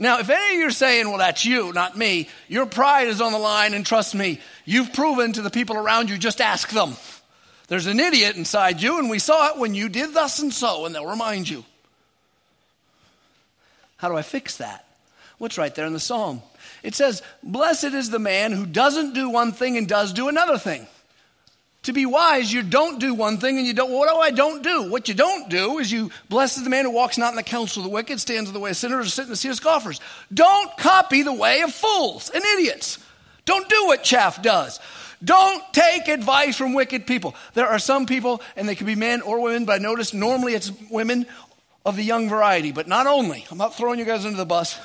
Speaker 2: Now, if any of you are saying, well, that's you, not me, your pride is on the line, and trust me, you've proven to the people around you, just ask them. There's an idiot inside you, and we saw it when you did thus and so, and they'll remind you. How do I fix that? What's right there in the psalm? It says, Blessed is the man who doesn't do one thing and does do another thing. To be wise, you don't do one thing and you don't, what do I don't do? What you don't do is you, blessed is the man who walks not in the counsel of the wicked, stands in the way of sinners, or sit in the seat of scoffers. Don't copy the way of fools and idiots. Don't do what chaff does. Don't take advice from wicked people. There are some people, and they can be men or women, but I notice normally it's women of the young variety, but not only. I'm not throwing you guys under the bus,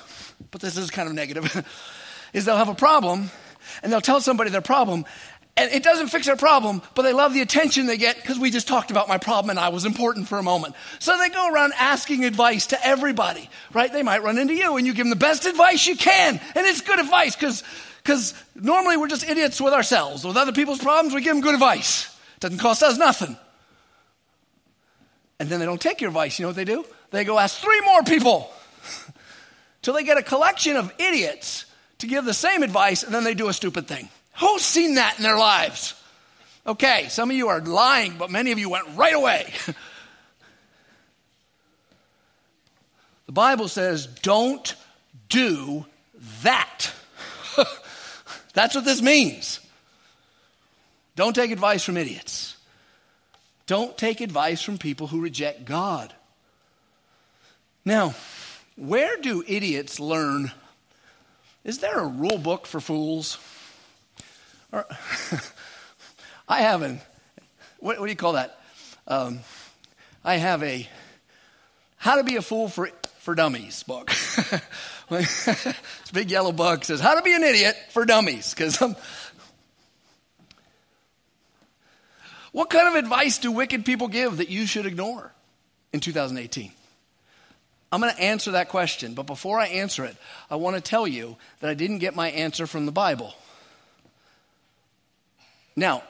Speaker 2: but this is kind of negative. is they'll have a problem, and they'll tell somebody their problem, and it doesn't fix their problem, but they love the attention they get because we just talked about my problem and I was important for a moment. So they go around asking advice to everybody, right? They might run into you and you give them the best advice you can. And it's good advice because because normally we're just idiots with ourselves. With other people's problems, we give them good advice. It doesn't cost us nothing. And then they don't take your advice. You know what they do? They go ask three more people till they get a collection of idiots to give the same advice, and then they do a stupid thing. Who's seen that in their lives? Okay, some of you are lying, but many of you went right away. the Bible says, don't do that. That's what this means. Don't take advice from idiots. Don't take advice from people who reject God. Now, where do idiots learn? Is there a rule book for fools? Or, I have an, what, what, do you call that? Um, I have a How to Be a Fool for, for Dummies book. this big yellow book says How to Be an Idiot for Dummies. Because what kind of advice do wicked people give that you should ignore in 2018? I'm going to answer that question, but before I answer it, I want to tell you that I didn't get my answer from the Bible. Now,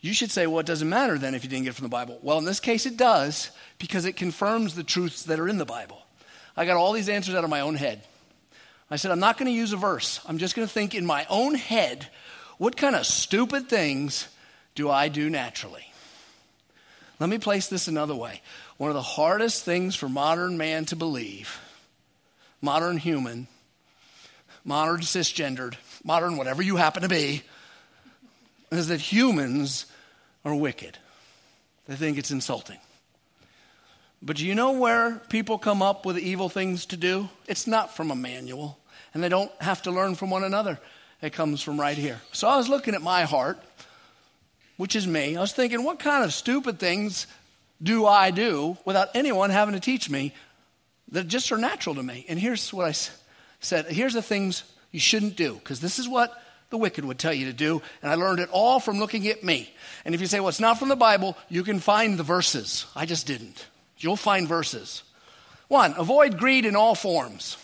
Speaker 2: you should say, well, it doesn't matter then if you didn't get it from the Bible. Well, in this case, it does because it confirms the truths that are in the Bible. I got all these answers out of my own head. I said, I'm not going to use a verse. I'm just going to think in my own head, what kind of stupid things do I do naturally? Let me place this another way. One of the hardest things for modern man to believe, modern human, modern cisgendered, modern whatever you happen to be, is that humans are wicked. They think it's insulting. But do you know where people come up with evil things to do? It's not from a manual, and they don't have to learn from one another. It comes from right here. So I was looking at my heart, which is me. I was thinking, what kind of stupid things do I do without anyone having to teach me that just are natural to me? And here's what I said here's the things you shouldn't do, because this is what the wicked would tell you to do. And I learned it all from looking at me. And if you say, well, it's not from the Bible, you can find the verses. I just didn't. You'll find verses. One, avoid greed in all forms.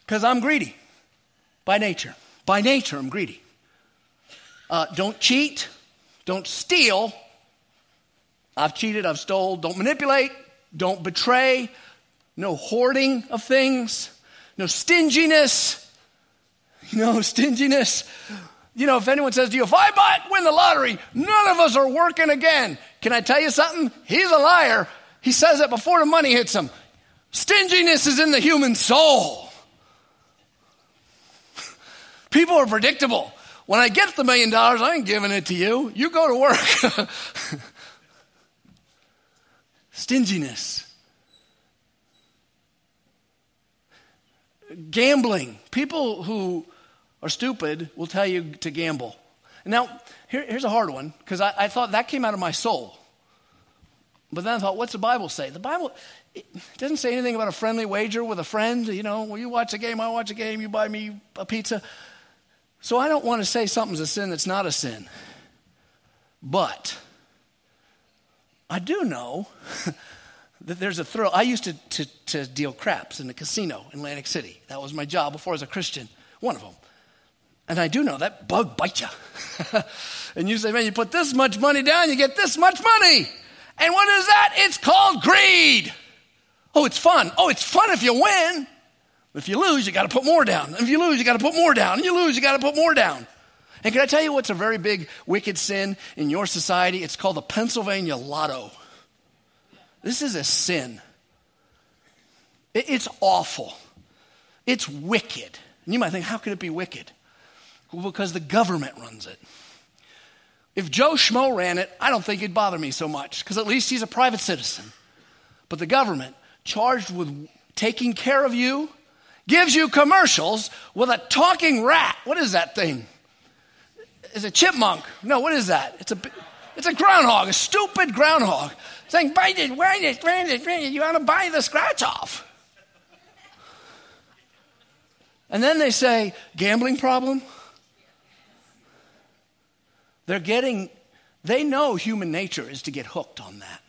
Speaker 2: Because I'm greedy by nature. By nature, I'm greedy. Uh, don't cheat. Don't steal. I've cheated, I've stole. Don't manipulate. Don't betray. No hoarding of things. No stinginess. No stinginess. You know, if anyone says to you, if I buy, it, win the lottery, none of us are working again. Can I tell you something? He's a liar. He says it before the money hits him. Stinginess is in the human soul. People are predictable. When I get the million dollars, I ain't giving it to you. You go to work. Stinginess. Gambling. People who are stupid will tell you to gamble. Now, here, here's a hard one because I, I, thought that came out of my soul. But then I thought, what's the Bible say? The Bible doesn't say anything about a friendly wager with a friend. You know, well, you watch a game, I watch a game, you buy me a pizza. So I don't want to say something's a sin that's not a sin. But I do know that there's a thrill. I used to, to, to deal craps in the casino in Atlantic City. That was my job before I was a Christian, one of them. And I do know that bug bites you. and you say, man, you put this much money down, you get this much money. And what is that? It's called greed. Oh, it's fun. Oh, it's fun if you win. If you lose, you got to put more down. If you lose, you got to put more down. And you lose, you got to put more down. And can I tell you what's a very big wicked sin in your society? It's called the Pennsylvania Lotto. This is a sin. It's awful. It's wicked. And you might think, how could it be wicked? Well, because the government runs it. If Joe Schmo ran it, I don't think it'd bother me so much, because at least he's a private citizen. But the government, charged with taking care of you, gives you commercials with a talking rat. What is that thing? Is a chipmunk? No, what is that? It's a, it's a groundhog, a stupid groundhog, saying, "Bite it, grind it, grind it, grind it. You want to buy the scratch off." And then they say, "Gambling problem." They're getting, they know human nature is to get hooked on that.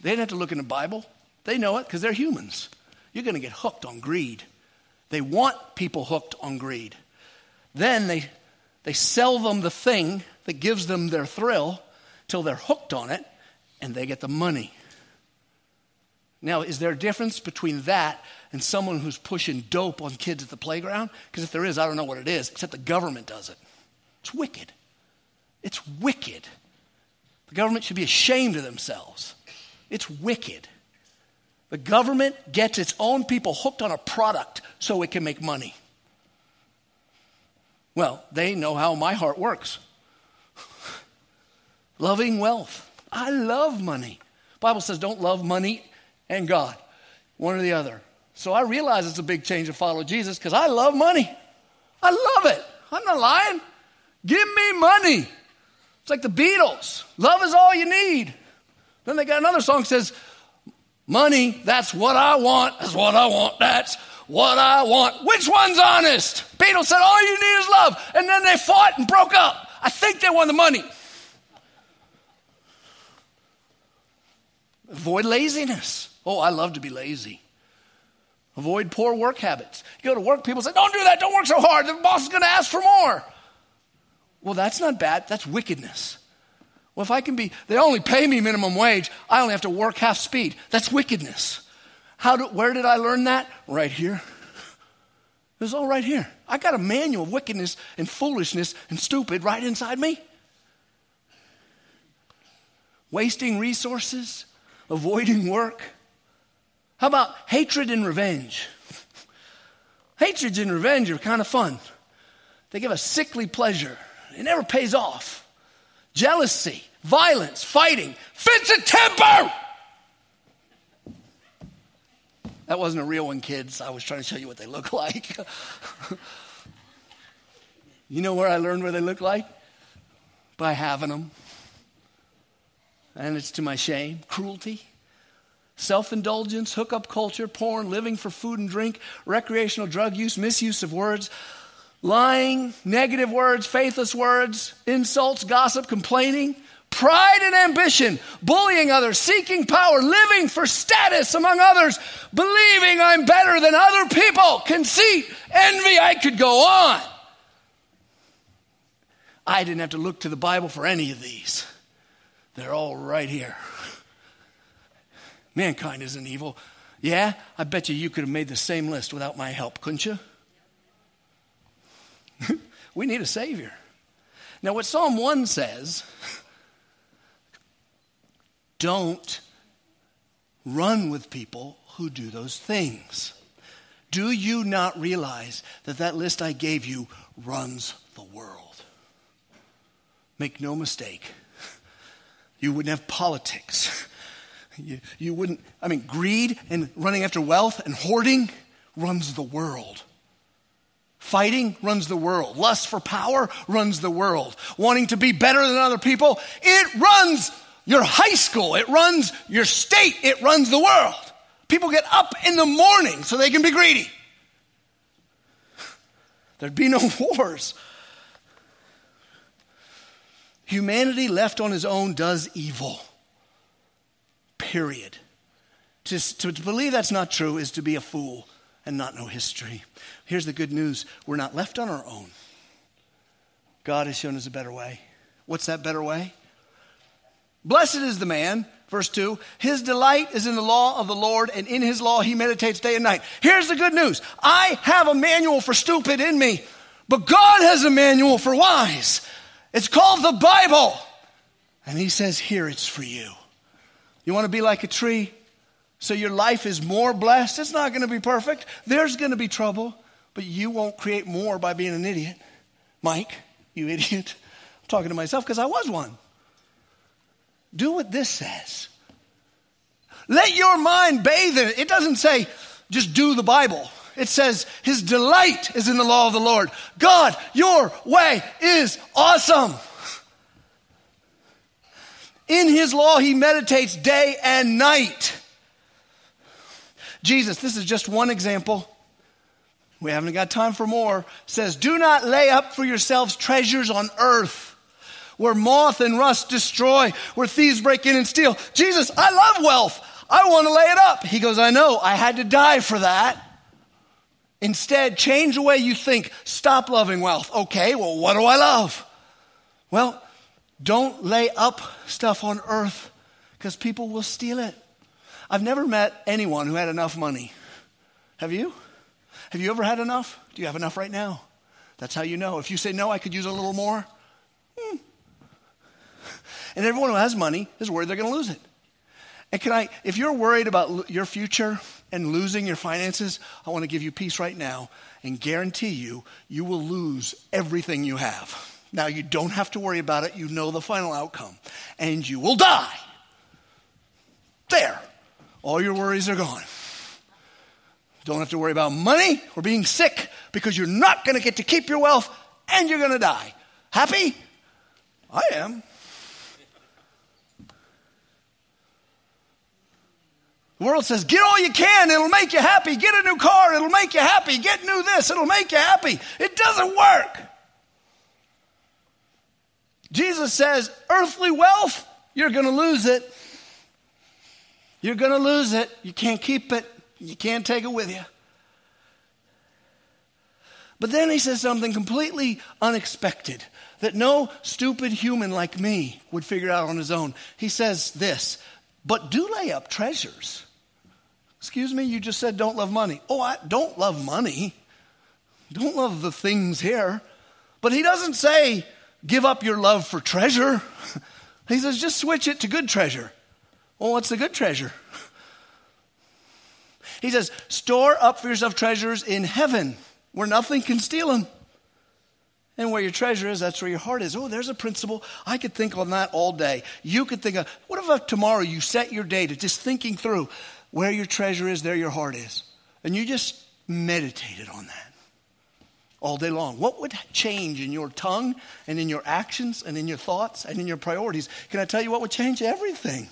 Speaker 2: They didn't have to look in the Bible. They know it because they're humans. You're going to get hooked on greed. They want people hooked on greed. Then they, they sell them the thing that gives them their thrill till they're hooked on it and they get the money. Now, is there a difference between that and someone who's pushing dope on kids at the playground? Because if there is, I don't know what it is, except the government does it. It's wicked. It's wicked. The government should be ashamed of themselves. It's wicked. The government gets its own people hooked on a product so it can make money. Well, they know how my heart works. Loving wealth. I love money. Bible says don't love money and God, one or the other. So I realize it's a big change to follow Jesus because I love money. I love it. I'm not lying. Give me money. It's like the Beatles. Love is all you need. Then they got another song says, Money, that's what I want. That's what I want. That's what I want. Which one's honest? Beatles said, All you need is love. And then they fought and broke up. I think they won the money. Avoid laziness. Oh, I love to be lazy. Avoid poor work habits. You go to work, people say, Don't do that. Don't work so hard. The boss is going to ask for more. Well, that's not bad. That's wickedness. Well, if I can be, they only pay me minimum wage. I only have to work half speed. That's wickedness. How do, where did I learn that? Right here. It's all right here. I got a manual of wickedness and foolishness and stupid right inside me. Wasting resources, avoiding work. How about hatred and revenge? Hatred and revenge are kind of fun. They give a sickly pleasure. It never pays off. Jealousy, violence, fighting, fits of temper. That wasn't a real one, kids. I was trying to show you what they look like. you know where I learned what they look like? By having them. And it's to my shame. Cruelty, self indulgence, hookup culture, porn, living for food and drink, recreational drug use, misuse of words, lying, negative words, faithless words, insults, gossip, complaining, pride and ambition, bullying others, seeking power, living for status among others, believing I'm better than other people, conceit, envy, I could go on. I didn't have to look to the Bible for any of these. They're all right here. Mankind isn't evil. Yeah, I bet you you could have made the same list without my help, couldn't you? we need a Savior. Now, what Psalm 1 says don't run with people who do those things. Do you not realize that that list I gave you runs the world? Make no mistake. You wouldn't have politics. You, you wouldn't, I mean, greed and running after wealth and hoarding runs the world. Fighting runs the world. Lust for power runs the world. Wanting to be better than other people, it runs your high school. It runs your state. It runs the world. People get up in the morning so they can be greedy. There'd be no wars. Humanity left on his own does evil. Period. To, to believe that's not true is to be a fool and not know history. Here's the good news we're not left on our own. God has shown us a better way. What's that better way? Blessed is the man, verse 2, his delight is in the law of the Lord, and in his law he meditates day and night. Here's the good news I have a manual for stupid in me, but God has a manual for wise. It's called the Bible. And he says, Here it's for you. You want to be like a tree? So your life is more blessed. It's not going to be perfect. There's going to be trouble, but you won't create more by being an idiot. Mike, you idiot. I'm talking to myself because I was one. Do what this says. Let your mind bathe in it. It doesn't say just do the Bible. It says his delight is in the law of the Lord. God, your way is awesome. In his law, he meditates day and night. Jesus, this is just one example. We haven't got time for more. Says, Do not lay up for yourselves treasures on earth where moth and rust destroy, where thieves break in and steal. Jesus, I love wealth. I want to lay it up. He goes, I know, I had to die for that. Instead, change the way you think. Stop loving wealth. Okay, well, what do I love? Well, don't lay up stuff on earth because people will steal it. I've never met anyone who had enough money. Have you? Have you ever had enough? Do you have enough right now? That's how you know. If you say, no, I could use a little more, hmm, and everyone who has money is worried they're going to lose it. And can I, if you're worried about your future and losing your finances, I want to give you peace right now and guarantee you, you will lose everything you have. Now, you don't have to worry about it. You know the final outcome. And you will die. There. All your worries are gone. Don't have to worry about money or being sick because you're not going to get to keep your wealth and you're going to die. Happy? I am. The world says, get all you can, it'll make you happy. Get a new car, it'll make you happy. Get new this, it'll make you happy. It doesn't work. Jesus says, earthly wealth, you're going to lose it. You're going to lose it. You can't keep it, you can't take it with you. But then he says something completely unexpected that no stupid human like me would figure out on his own. He says this, but do lay up treasures. Excuse me, you just said don't love money. Oh, I don't love money. Don't love the things here. But he doesn't say give up your love for treasure. He says just switch it to good treasure. Well, what's the good treasure? He says, store up for yourself treasures in heaven where nothing can steal them. And where your treasure is, that's where your heart is. Oh, there's a principle. I could think on that all day. You could think of, what if uh, tomorrow you set your day to just thinking through where your treasure is, there your heart is. And you just meditated on that all day long. What would change in your tongue and in your actions and in your thoughts and in your priorities? Can I tell you what would change everything?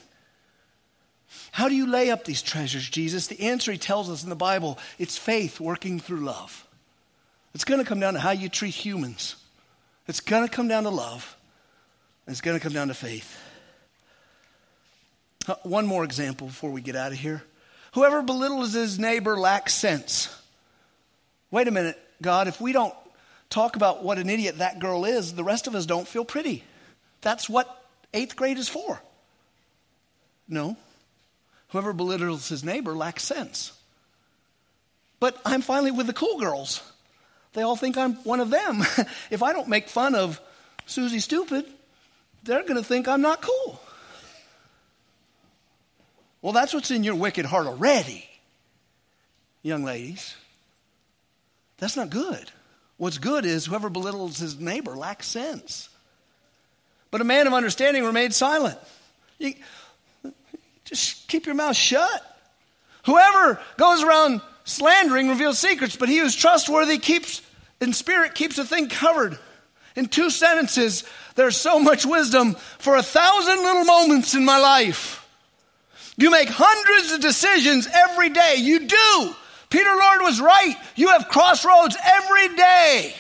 Speaker 2: How do you lay up these treasures, Jesus? The answer he tells us in the Bible it's faith working through love. It's going to come down to how you treat humans. It's going to come down to love. It's going to come down to faith. Uh, one more example before we get out of here. Whoever belittles his neighbor lacks sense. Wait a minute, God, if we don't talk about what an idiot that girl is, the rest of us don't feel pretty. That's what eighth grade is for. No. Whoever belittles his neighbor lacks sense. But I'm finally with the cool girls. They all think I'm one of them. if I don't make fun of Susie Stupid, they're going to think I'm not cool. Well, that's what's in your wicked heart already, young ladies. That's not good. What's good is whoever belittles his neighbor lacks sense. But a man of understanding remained silent. You, just keep your mouth shut. Whoever goes around Slandering reveals secrets, but he who's trustworthy keeps, in spirit, keeps a thing covered. In two sentences, there's so much wisdom for a thousand little moments in my life. You make hundreds of decisions every day. You do. Peter Lord was right. You have crossroads every day.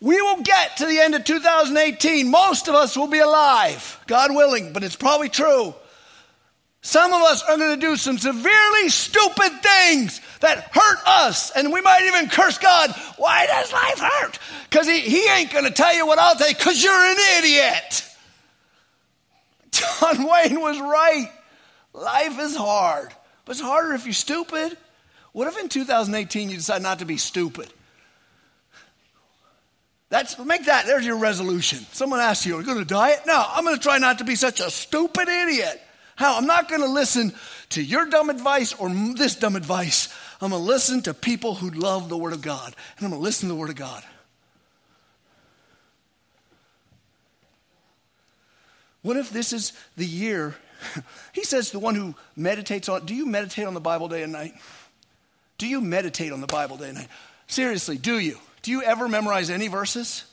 Speaker 2: We will get to the end of 2018. Most of us will be alive, God willing, but it's probably true. Some of us are going to do some severely stupid things that hurt us, and we might even curse God. Why does life hurt? Because he, he ain't going to tell you what I'll tell you, because you're an idiot. John Wayne was right. Life is hard, but it's harder if you're stupid. What if in 2018 you decide not to be stupid? That's make that there's your resolution. Someone asks you, "Are you going to diet?" No, I'm going to try not to be such a stupid idiot. How? I'm not going to listen to your dumb advice or this dumb advice. I'm going to listen to people who love the Word of God, and I'm going to listen to the Word of God. What if this is the year? He says, the one who meditates on, do you meditate on the Bible day and night? Do you meditate on the Bible day and night? Seriously, do you? Do you ever memorize any verses?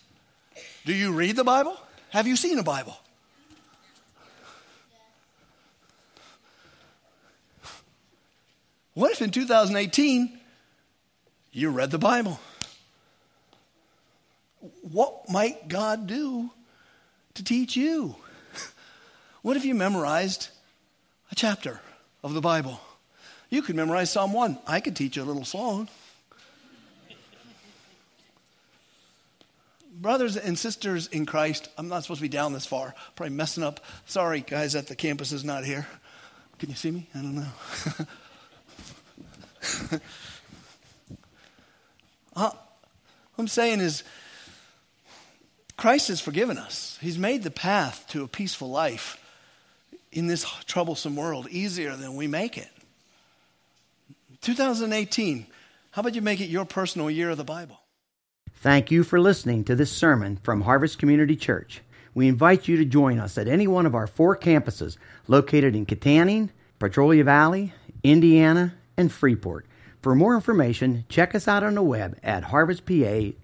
Speaker 2: Do you read the Bible? Have you seen a Bible? What if in 2018 you read the Bible? What might God do to teach you? What if you memorized a chapter of the Bible? You could memorize Psalm 1. I could teach you a little song. Brothers and sisters in Christ, I'm not supposed to be down this far. Probably messing up. Sorry, guys, that the campus is not here. Can you see me? I don't know. uh, what I'm saying is, Christ has forgiven us. He's made the path to a peaceful life in this troublesome world easier than we make it. 2018, how about you make it your personal year of the Bible?
Speaker 3: Thank you for listening to this sermon from Harvest Community Church. We invite you to join us at any one of our four campuses located in Kittanning, Petrolia Valley, Indiana, and Freeport. For more information, check us out on the web at harvestpa.org.